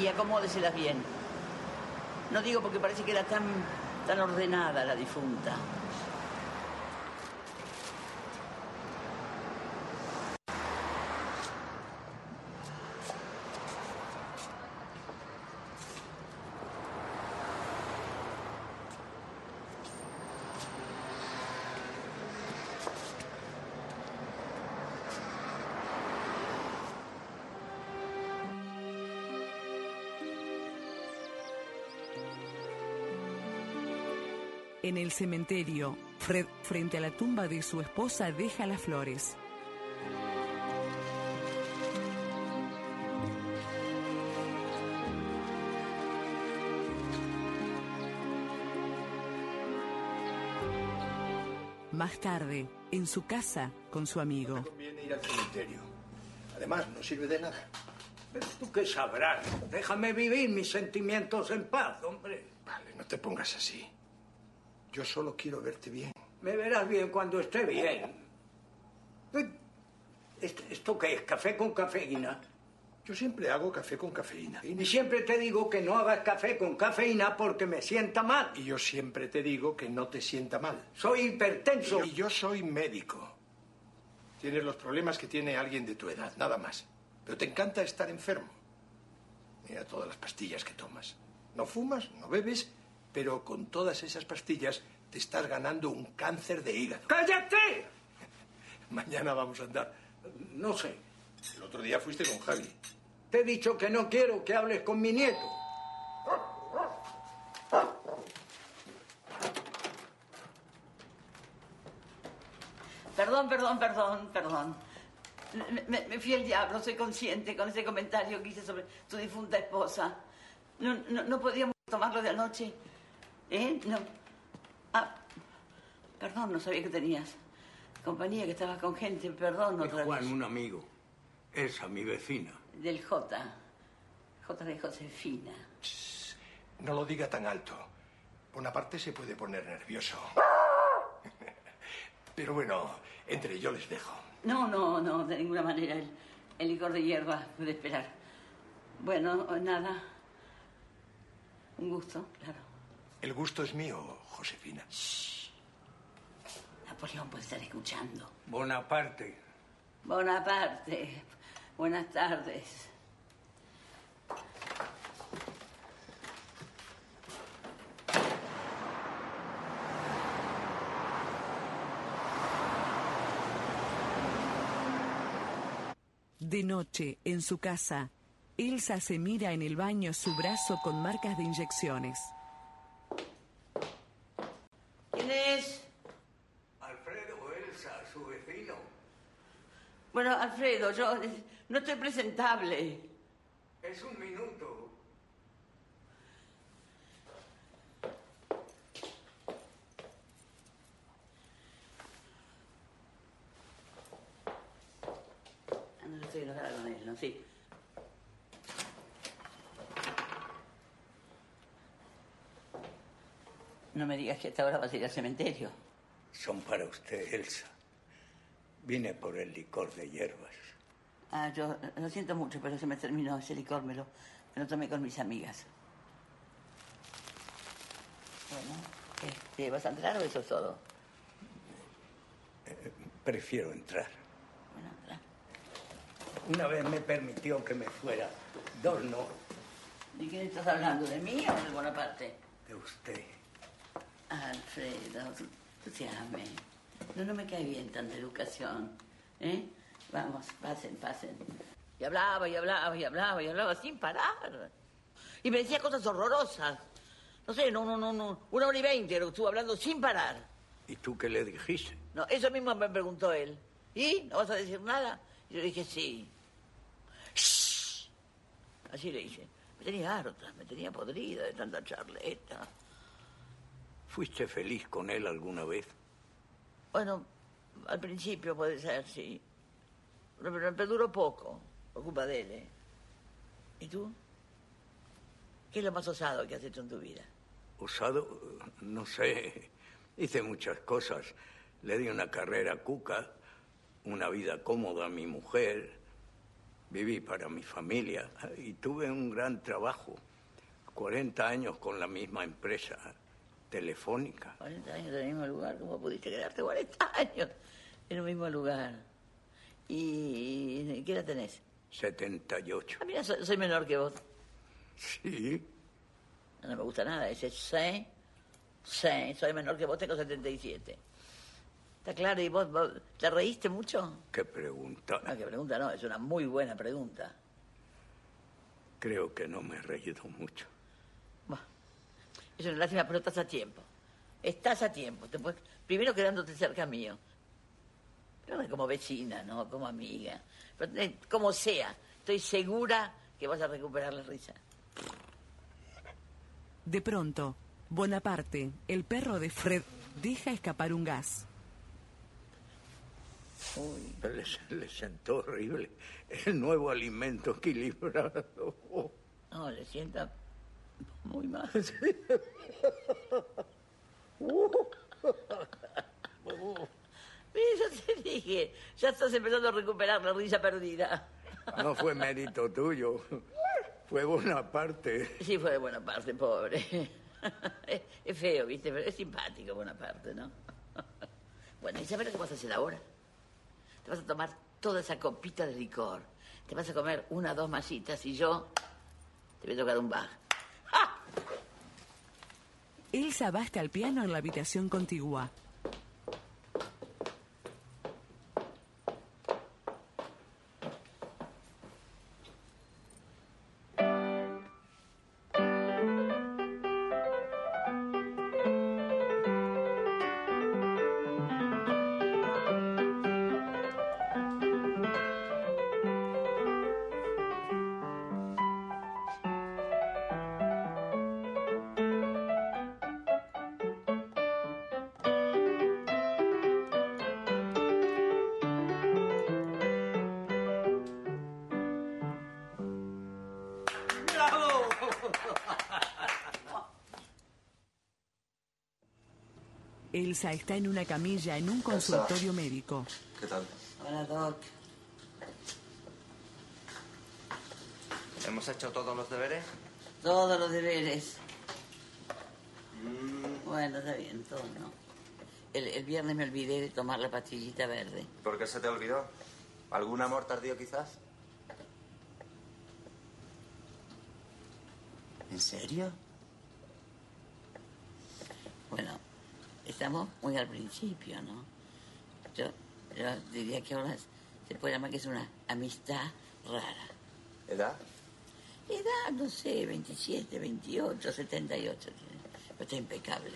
Y acomódeselas bien. No digo porque parece que era tan, tan ordenada la difunta. En el cementerio, Fred, frente a la tumba de su esposa, deja las flores. Más tarde, en su casa con su amigo. Conviene ir al cementerio. Además, no sirve de nada. Pero tú qué sabrás. Déjame vivir mis sentimientos en paz, hombre. Vale, no te pongas así. Yo solo quiero verte bien. Me verás bien cuando esté bien. ¿Esto, esto qué es? ¿Café con cafeína? Yo siempre hago café con cafeína. Y siempre te digo que no hagas café con cafeína porque me sienta mal. Y yo siempre te digo que no te sienta mal. Soy hipertenso. Y yo soy médico. Tienes los problemas que tiene alguien de tu edad, nada más. Pero te encanta estar enfermo. Mira todas las pastillas que tomas. No fumas, no bebes, pero con todas esas pastillas te estás ganando un cáncer de hígado. ¡Cállate! [LAUGHS] Mañana vamos a andar. No sé. El otro día fuiste con Javi. Te he dicho que no quiero que hables con mi nieto. Perdón, perdón, perdón, perdón. Me, me- me fui al diablo, soy consciente con ese comentario que hice sobre tu difunta esposa. No, no, no podíamos tomarlo de anoche. ¿Eh? No. Ah, perdón, no sabía que tenías compañía, que estabas con gente. Perdón, Es otra Juan, vez. un amigo. Esa, mi vecina. Del J. J de Josefina. No lo diga tan alto. Bonaparte se puede poner nervioso. [LAUGHS] Pero bueno, entre yo les dejo. No, no, no, de ninguna manera. El, el licor de hierba puede esperar. Bueno, nada. Un gusto, claro. El gusto es mío, Josefina. Napoleón puede estar escuchando. Bonaparte. Bonaparte. Buenas tardes. De noche, en su casa, Elsa se mira en el baño su brazo con marcas de inyecciones. ¿Quién es? Alfredo o Elsa, su vecino. Bueno, Alfredo, yo no estoy presentable. Es un minuto. Ah, no, estoy enojada con él, ¿no? Sí. No me digas que hasta ahora vas a ir al cementerio. Son para usted, Elsa. Vine por el licor de hierbas. Ah, yo eh, lo siento mucho, pero se me terminó ese licor, me lo, me lo tomé con mis amigas. Bueno, este, ¿vas a entrar o eso es todo? Prefiero entrar. Bueno, entra. Una vez me permitió que me fuera. Dos no. ¿De quién estás hablando? ¿De mí o de Bonaparte? De usted. Alfredo, tú, tú te ames. No, no me cae bien tanta educación. ¿Eh? Vamos, pasen, pasen. Y hablaba, y hablaba, y hablaba, y hablaba sin parar. Y me decía cosas horrorosas. No sé, no, no, no, no. Una hora y veinte lo estuvo hablando sin parar. ¿Y tú qué le dijiste? No, eso mismo me preguntó él. ¿Y? ¿No vas a decir nada? Y yo le dije, sí. Shh. Así le dije. Me tenía harta, me tenía podrida de tanta charleta. ¿Fuiste feliz con él alguna vez? Bueno, al principio puede ser, sí. Pero, pero, duró poco, por culpa de él. ¿eh? ¿Y tú? ¿Qué es lo más osado que has hecho en tu vida? Osado, no sé. Hice muchas cosas. Le di una carrera a Cuca, una vida cómoda a mi mujer. Viví para mi familia y tuve un gran trabajo. 40 años con la misma empresa telefónica. 40 años en el mismo lugar, ¿cómo pudiste quedarte 40 años en el mismo lugar? ¿Y qué edad tenés? 78. Ah, mira, soy, soy menor que vos. Sí. No me gusta nada, ese sí, sí, soy menor que vos, tengo 77. ¿Está claro? ¿Y vos, vos te reíste mucho? ¿Qué pregunta? No, qué pregunta no, es una muy buena pregunta. Creo que no me he reído mucho. Es una lástima, pero estás a tiempo. Estás a tiempo. Te puedes- Primero quedándote cerca mío. Pero no como vecina, ¿no? Como amiga. Pero, eh, como sea, estoy segura que vas a recuperar la risa. De pronto, Bonaparte, el perro de Fred, deja escapar un gas. Uy, le, le sentó horrible. El nuevo alimento equilibrado. No, le sienta muy mal. [LAUGHS] Mira, yo te dije, ya estás empezando a recuperar la risa perdida. No fue mérito tuyo. Fue buena parte. Sí, fue de buena parte, pobre. Es, feo, ¿viste? Pero es simpático buena parte, ¿no? Bueno, ¿y sabes lo que vas a hacer ahora? Te vas a tomar toda esa copita de licor. Te vas a comer una o dos masitas y yo te voy a tocar un baj. Elsa va hasta el piano en la habitación contigua. Elsa está en una camilla en un consultorio médico. ¿Qué tal? Hola, Doc. ¿Hemos hecho todos los deberes? Todos los deberes. Bueno, está bien, todo, ¿no? El, el viernes me olvidé de tomar la pastillita verde. ¿Por qué se te olvidó? ¿Algún amor tardío quizás? ¿En serio? Bueno, estamos muy al principio, ¿no? Yo, yo diría que ahora se puede llamar que es una amistad rara. ¿Edad? Edad, no sé, 27, 28, 78 tiene. Pero está impecable.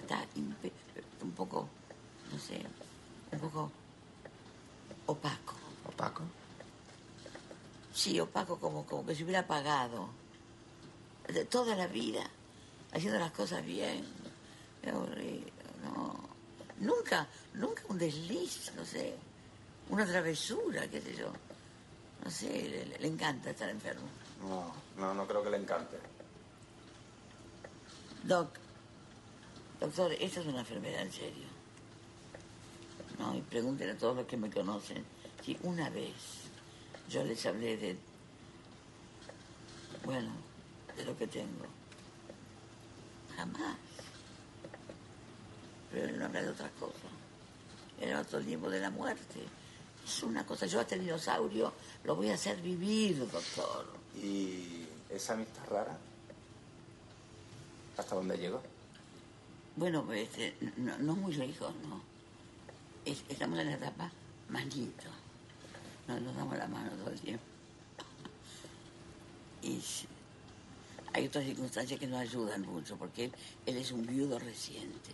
Está impe- un poco, no sé, un poco opaco. ¿Opaco? Sí, opaco como, como que se hubiera apagado. De toda la vida, haciendo las cosas bien. Qué aburrido, no. Nunca, nunca un desliz, no sé. Una travesura, qué sé yo. No sé, le, le encanta estar enfermo. No, no, no creo que le encante. Doc, doctor, esta es una enfermedad en serio. No, y pregúntenle a todos los que me conocen si una vez yo les hablé de, bueno, de lo que tengo. Jamás. Pero él no habla de otras cosas. Todo el tiempo de la muerte. Es una cosa, yo hasta el dinosaurio lo voy a hacer vivir, doctor. ¿Y esa amistad rara? ¿Hasta dónde llegó? Bueno, este, no, no muy lejos, no. Es- estamos en la etapa manito. Nos, nos damos la mano todo el tiempo. [LAUGHS] Y hay otras circunstancias que nos ayudan mucho, porque él, él es un viudo reciente.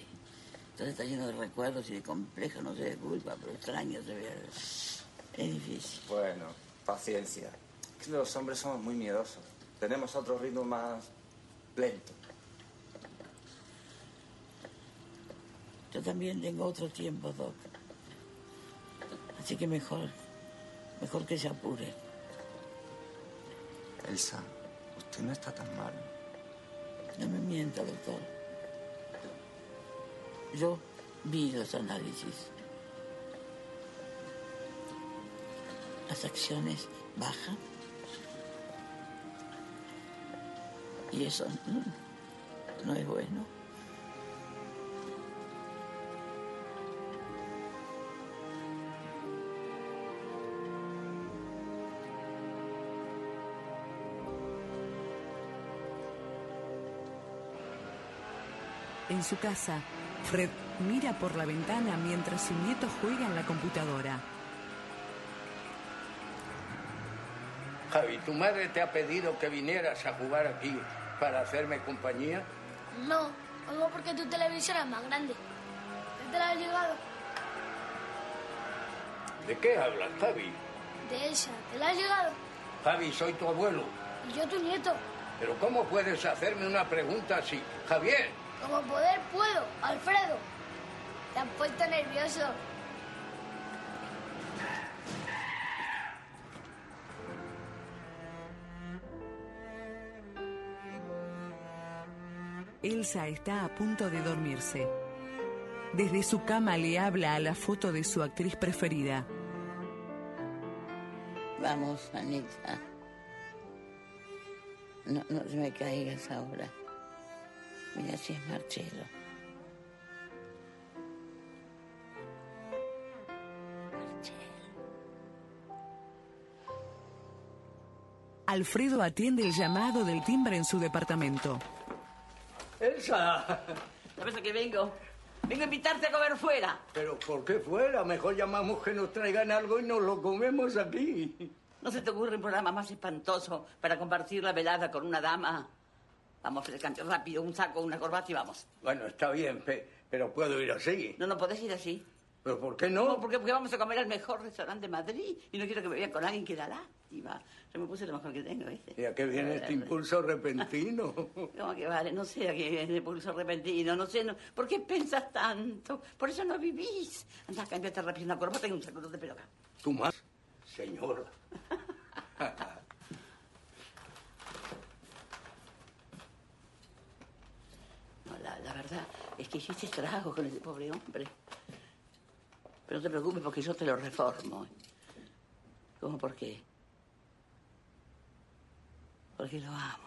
Entonces está lleno de recuerdos y de complejos, no sé de culpa, pero extraño se ve. Es difícil. Bueno, paciencia. Los hombres somos muy miedosos. Tenemos otro ritmo más lento. Yo también tengo otro tiempo, Doc. Así que mejor, mejor que se apure. Elsa, usted no está tan mal. No me mienta, doctor. Yo vi los análisis. Las acciones bajan. Y eso mm, no es bueno. En su casa, Fred mira por la ventana mientras su nieto juega en la computadora. Javi, ¿tu madre te ha pedido que vinieras a jugar aquí para hacerme compañía? No, vengo porque tu televisor es más grande. ¿Ya te la has llegado? ¿De qué hablas, Javi? De esa, ¿te la has llegado? Javi, soy tu abuelo. Y yo tu nieto. Pero ¿cómo puedes hacerme una pregunta así? Javier, Como poder puedo, Alfredo. Te has puesto nervioso. Elsa está a punto de dormirse. Desde su cama le habla a la foto de su actriz preferida. Vamos, Anita. No, no te me caigas ahora. Mira si es Marcelo. Alfredo atiende el llamado del timbre en su departamento. Elsa. ¿Sabes a qué vengo? Vengo a invitarte a comer fuera. Pero ¿por qué fuera? Mejor llamamos que nos traigan algo y nos lo comemos aquí. ¿No se te ocurre un programa más espantoso para compartir la velada con una dama? Vamos, Fred, cambio rápido, un saco, una corbata y vamos. Bueno, está bien, pe- pero puedo ir así. No, no podés ir así. ¿Pero por qué no? porque, porque vamos a comer al mejor restaurante de Madrid y no quiero que me vean con alguien que da lástima. Yo me puse lo mejor que tengo, ¿viste? ¿Y a qué viene este impulso repentino? [LAUGHS] ¿Cómo que vale? No sé a qué viene el pulso repentino, no sé, no. ¿por qué pensas tanto? Por eso no vivís. Anda, cámbiate rápido una corbata y un saco, no pelo acá. ¿Tú más? Señora. [LAUGHS] No, la, la es que hiciste estragos con ese pobre hombre. Pero no te preocupes porque yo te lo reformo. ¿Cómo por qué? Porque lo amo.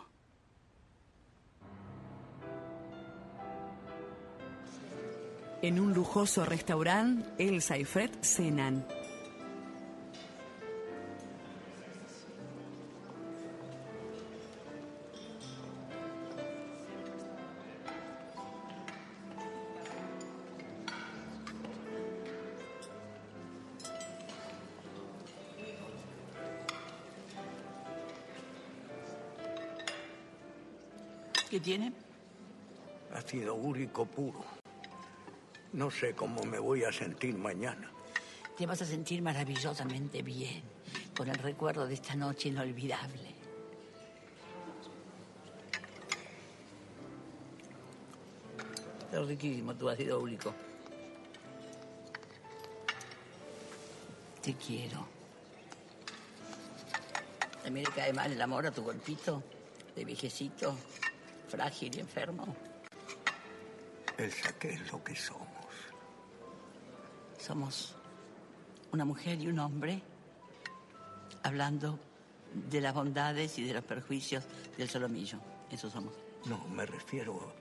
En un lujoso restaurante, Elsa y Fred cenan. Tiene? Ácido úrico puro. No sé cómo me voy a sentir mañana. Te vas a sentir maravillosamente bien con el recuerdo de esta noche inolvidable. Es riquísimo tu ácido úrico. Te quiero. Mí le cae mal el amor a tu golpito de viejecito, frágil y enfermo. Elsa, ¿qué es lo que somos? Somos una mujer y un hombre hablando de las bondades y de los perjuicios del solomillo. Eso somos. No, me refiero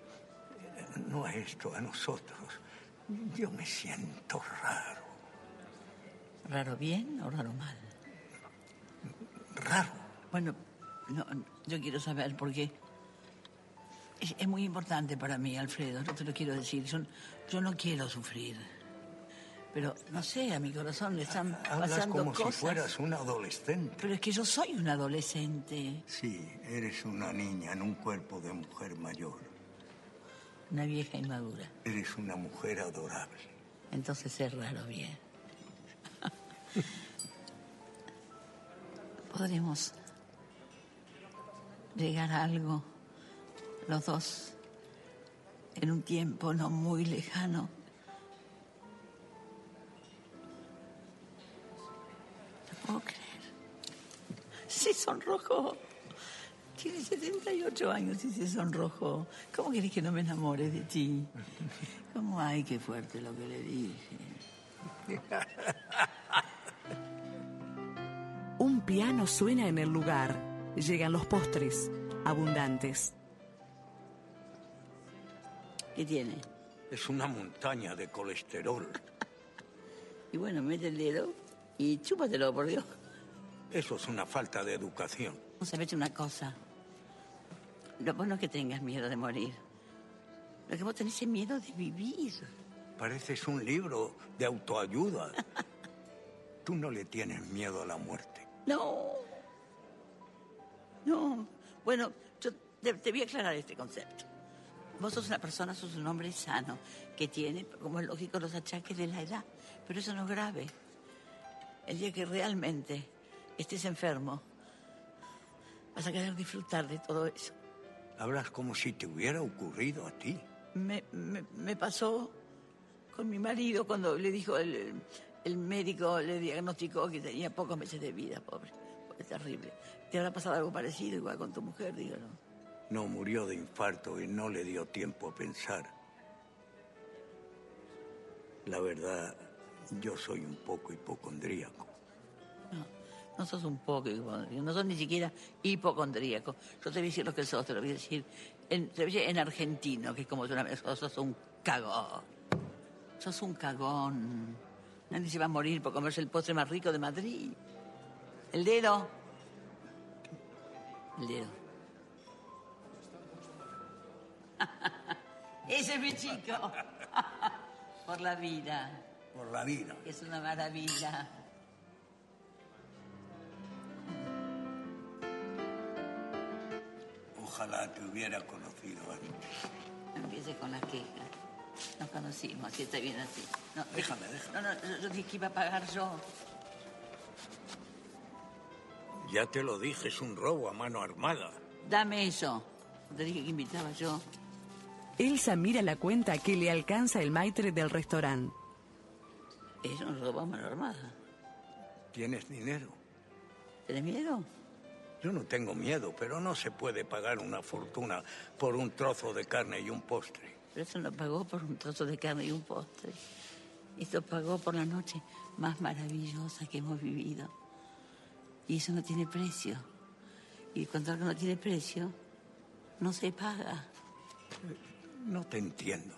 eh, no a esto, a nosotros. Yo me siento raro. ¿Raro bien o raro mal? Raro. Bueno, no, yo quiero saber porque es, es muy importante para mí, Alfredo. No te lo quiero decir. Yo, yo no quiero sufrir. Pero no sé, a mi corazón le están Hablas pasando como cosas. si fueras un adolescente. Pero es que yo soy un adolescente, Sí, eres una niña en un cuerpo de mujer mayor. una vieja inmadura. Eres una mujer adorable. Entonces es raro bien. [LAUGHS] Podremos llegar a algo, los dos, en un tiempo no muy lejano. No puedo creer. Sí, sonrojo. Tiene 78 años y se sonrojó. ¿Cómo quieres que no me enamore de ti? ¿Cómo? Ay, qué fuerte lo que le dije. Un piano suena en el lugar. Llegan los postres, abundantes. ¿Qué tiene? Es una montaña de colesterol. [LAUGHS] Y bueno, mete el dedo y chúpatelo, por Dios. Eso es una falta de educación. No sabes una cosa. Lo bueno es que tengas miedo de morir. Lo que vos tenés es miedo de vivir. Pareces un libro de autoayuda. [LAUGHS] Tú no le tienes miedo a la muerte. No. No. Bueno, yo te, te voy a aclarar este concepto. Vos sos una persona, sos un hombre sano, que tiene, como es lógico, los achaques de la edad. Pero eso no es grave. El día que realmente estés enfermo, vas a querer disfrutar de todo eso. Hablas como si te hubiera ocurrido a ti. Me, me- me pasó con mi marido cuando le dijo el, el médico, le diagnosticó que tenía pocos meses de vida, pobre. Fue terrible. ¿Te habrá pasado algo parecido igual con tu mujer? No murió de infarto y no le dio tiempo a pensar. La verdad, yo soy un poco hipocondríaco. No sos un poco hipocondríaco, no sos ni siquiera hipocondríaco. Yo te voy a decir lo que sos, te lo voy a decir en, te voy a decir en argentino, que es como una sos, sos un cagón. Sos un cagón. Nadie se va a morir por comerse el postre más rico de Madrid. El dedo. El dedo. [LAUGHS] Ese es mi chico. [LAUGHS] Por la vida. Por la vida. Es una maravilla. Ojalá te hubiera conocido antes. No empieces con las quejas. Nos conocimos, así está bien así. No, Déjame, déjame. No, no, yo dije que iba a pagar yo. Ya te lo dije, es un robo a mano armada. Dame eso. Te dije que invitaba yo. Elsa mira la cuenta que le alcanza el maitre del restaurante. Es un robo a mano armada. ¿Tienes dinero? ¿Tienes miedo? Yo no tengo miedo, pero no se puede pagar una fortuna por un trozo de carne y un postre. Pero eso no pagó por un trozo de carne y un postre. Esto pagó por la noche más maravillosa que hemos vivido. Y eso no tiene precio. Y cuando algo no tiene precio, no se paga. No te entiendo.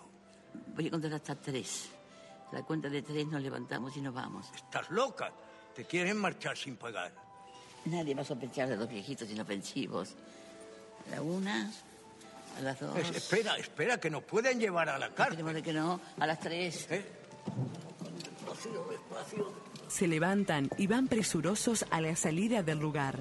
Voy a contar hasta tres. La cuenta de tres nos levantamos y nos vamos. ¿Estás loca? Te quieren marchar sin pagar. Nadie va a sospechar de los viejitos inofensivos. A la una, a las dos. Es- espera, espera, que nos pueden llevar a la cárcel. Esperemos de que no, a las tres. Despacio, despacio. Se levantan y van presurosos a la salida del lugar.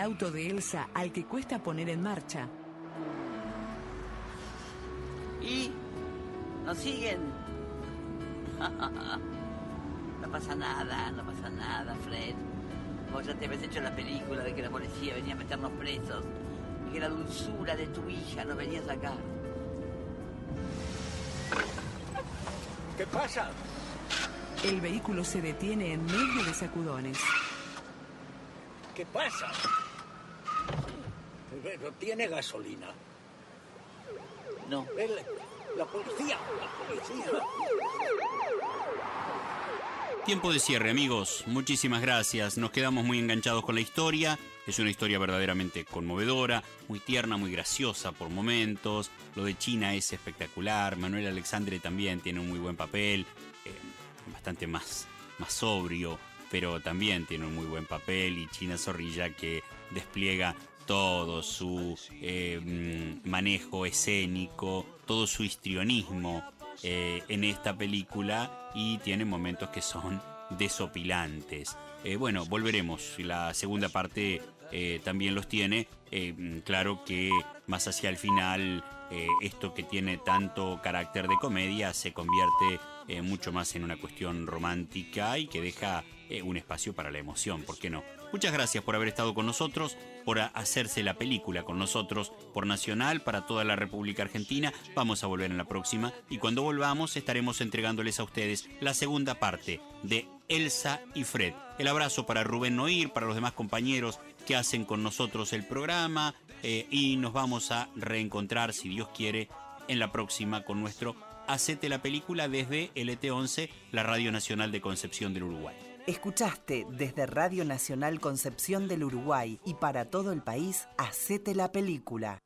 Auto de Elsa, al que cuesta poner en marcha, ¿Y? ¿Nos siguen? [LAUGHS] No pasa nada, no pasa nada, Fred. Vos ya te habías hecho la película de que la policía venía a meternos presos y que la dulzura de tu hija nos venía a sacar. ¿Qué pasa? el vehículo se detiene en medio de sacudones. ¿Qué pasa? Pero tiene gasolina. No. El- la policía, la policía. Tiempo de cierre, amigos. Muchísimas gracias. Nos quedamos muy enganchados con la historia. Es una historia verdaderamente conmovedora, muy tierna, muy graciosa por momentos. Lo de China es espectacular. Manuel Alexandre también tiene un muy buen papel, eh, bastante más, más sobrio, pero también tiene un muy buen papel. Y China Zorrilla que despliega todo su mm, manejo escénico, todo su histrionismo eh, en esta película y tiene momentos que son desopilantes. Eh, bueno, volveremos. La segunda parte eh, también los tiene. Claro que más hacia el final, esto que tiene tanto carácter de comedia se convierte mucho más en una cuestión romántica y que deja un espacio para la emoción, ¿por qué no? Muchas gracias por haber estado con nosotros, por hacerse la película con nosotros, por Nacional, para toda la República Argentina. Vamos a volver en la próxima y cuando volvamos estaremos entregándoles a ustedes la segunda parte de Elsa y Fred. El abrazo para Rubén Noir, para los demás compañeros que hacen con nosotros el programa eh, y nos vamos a reencontrar, si Dios quiere, en la próxima con nuestro Hacete la película desde LT11, la Radio Nacional de Concepción del Uruguay. Escuchaste desde Radio Nacional Concepción del Uruguay y para todo el país, Hacete la película.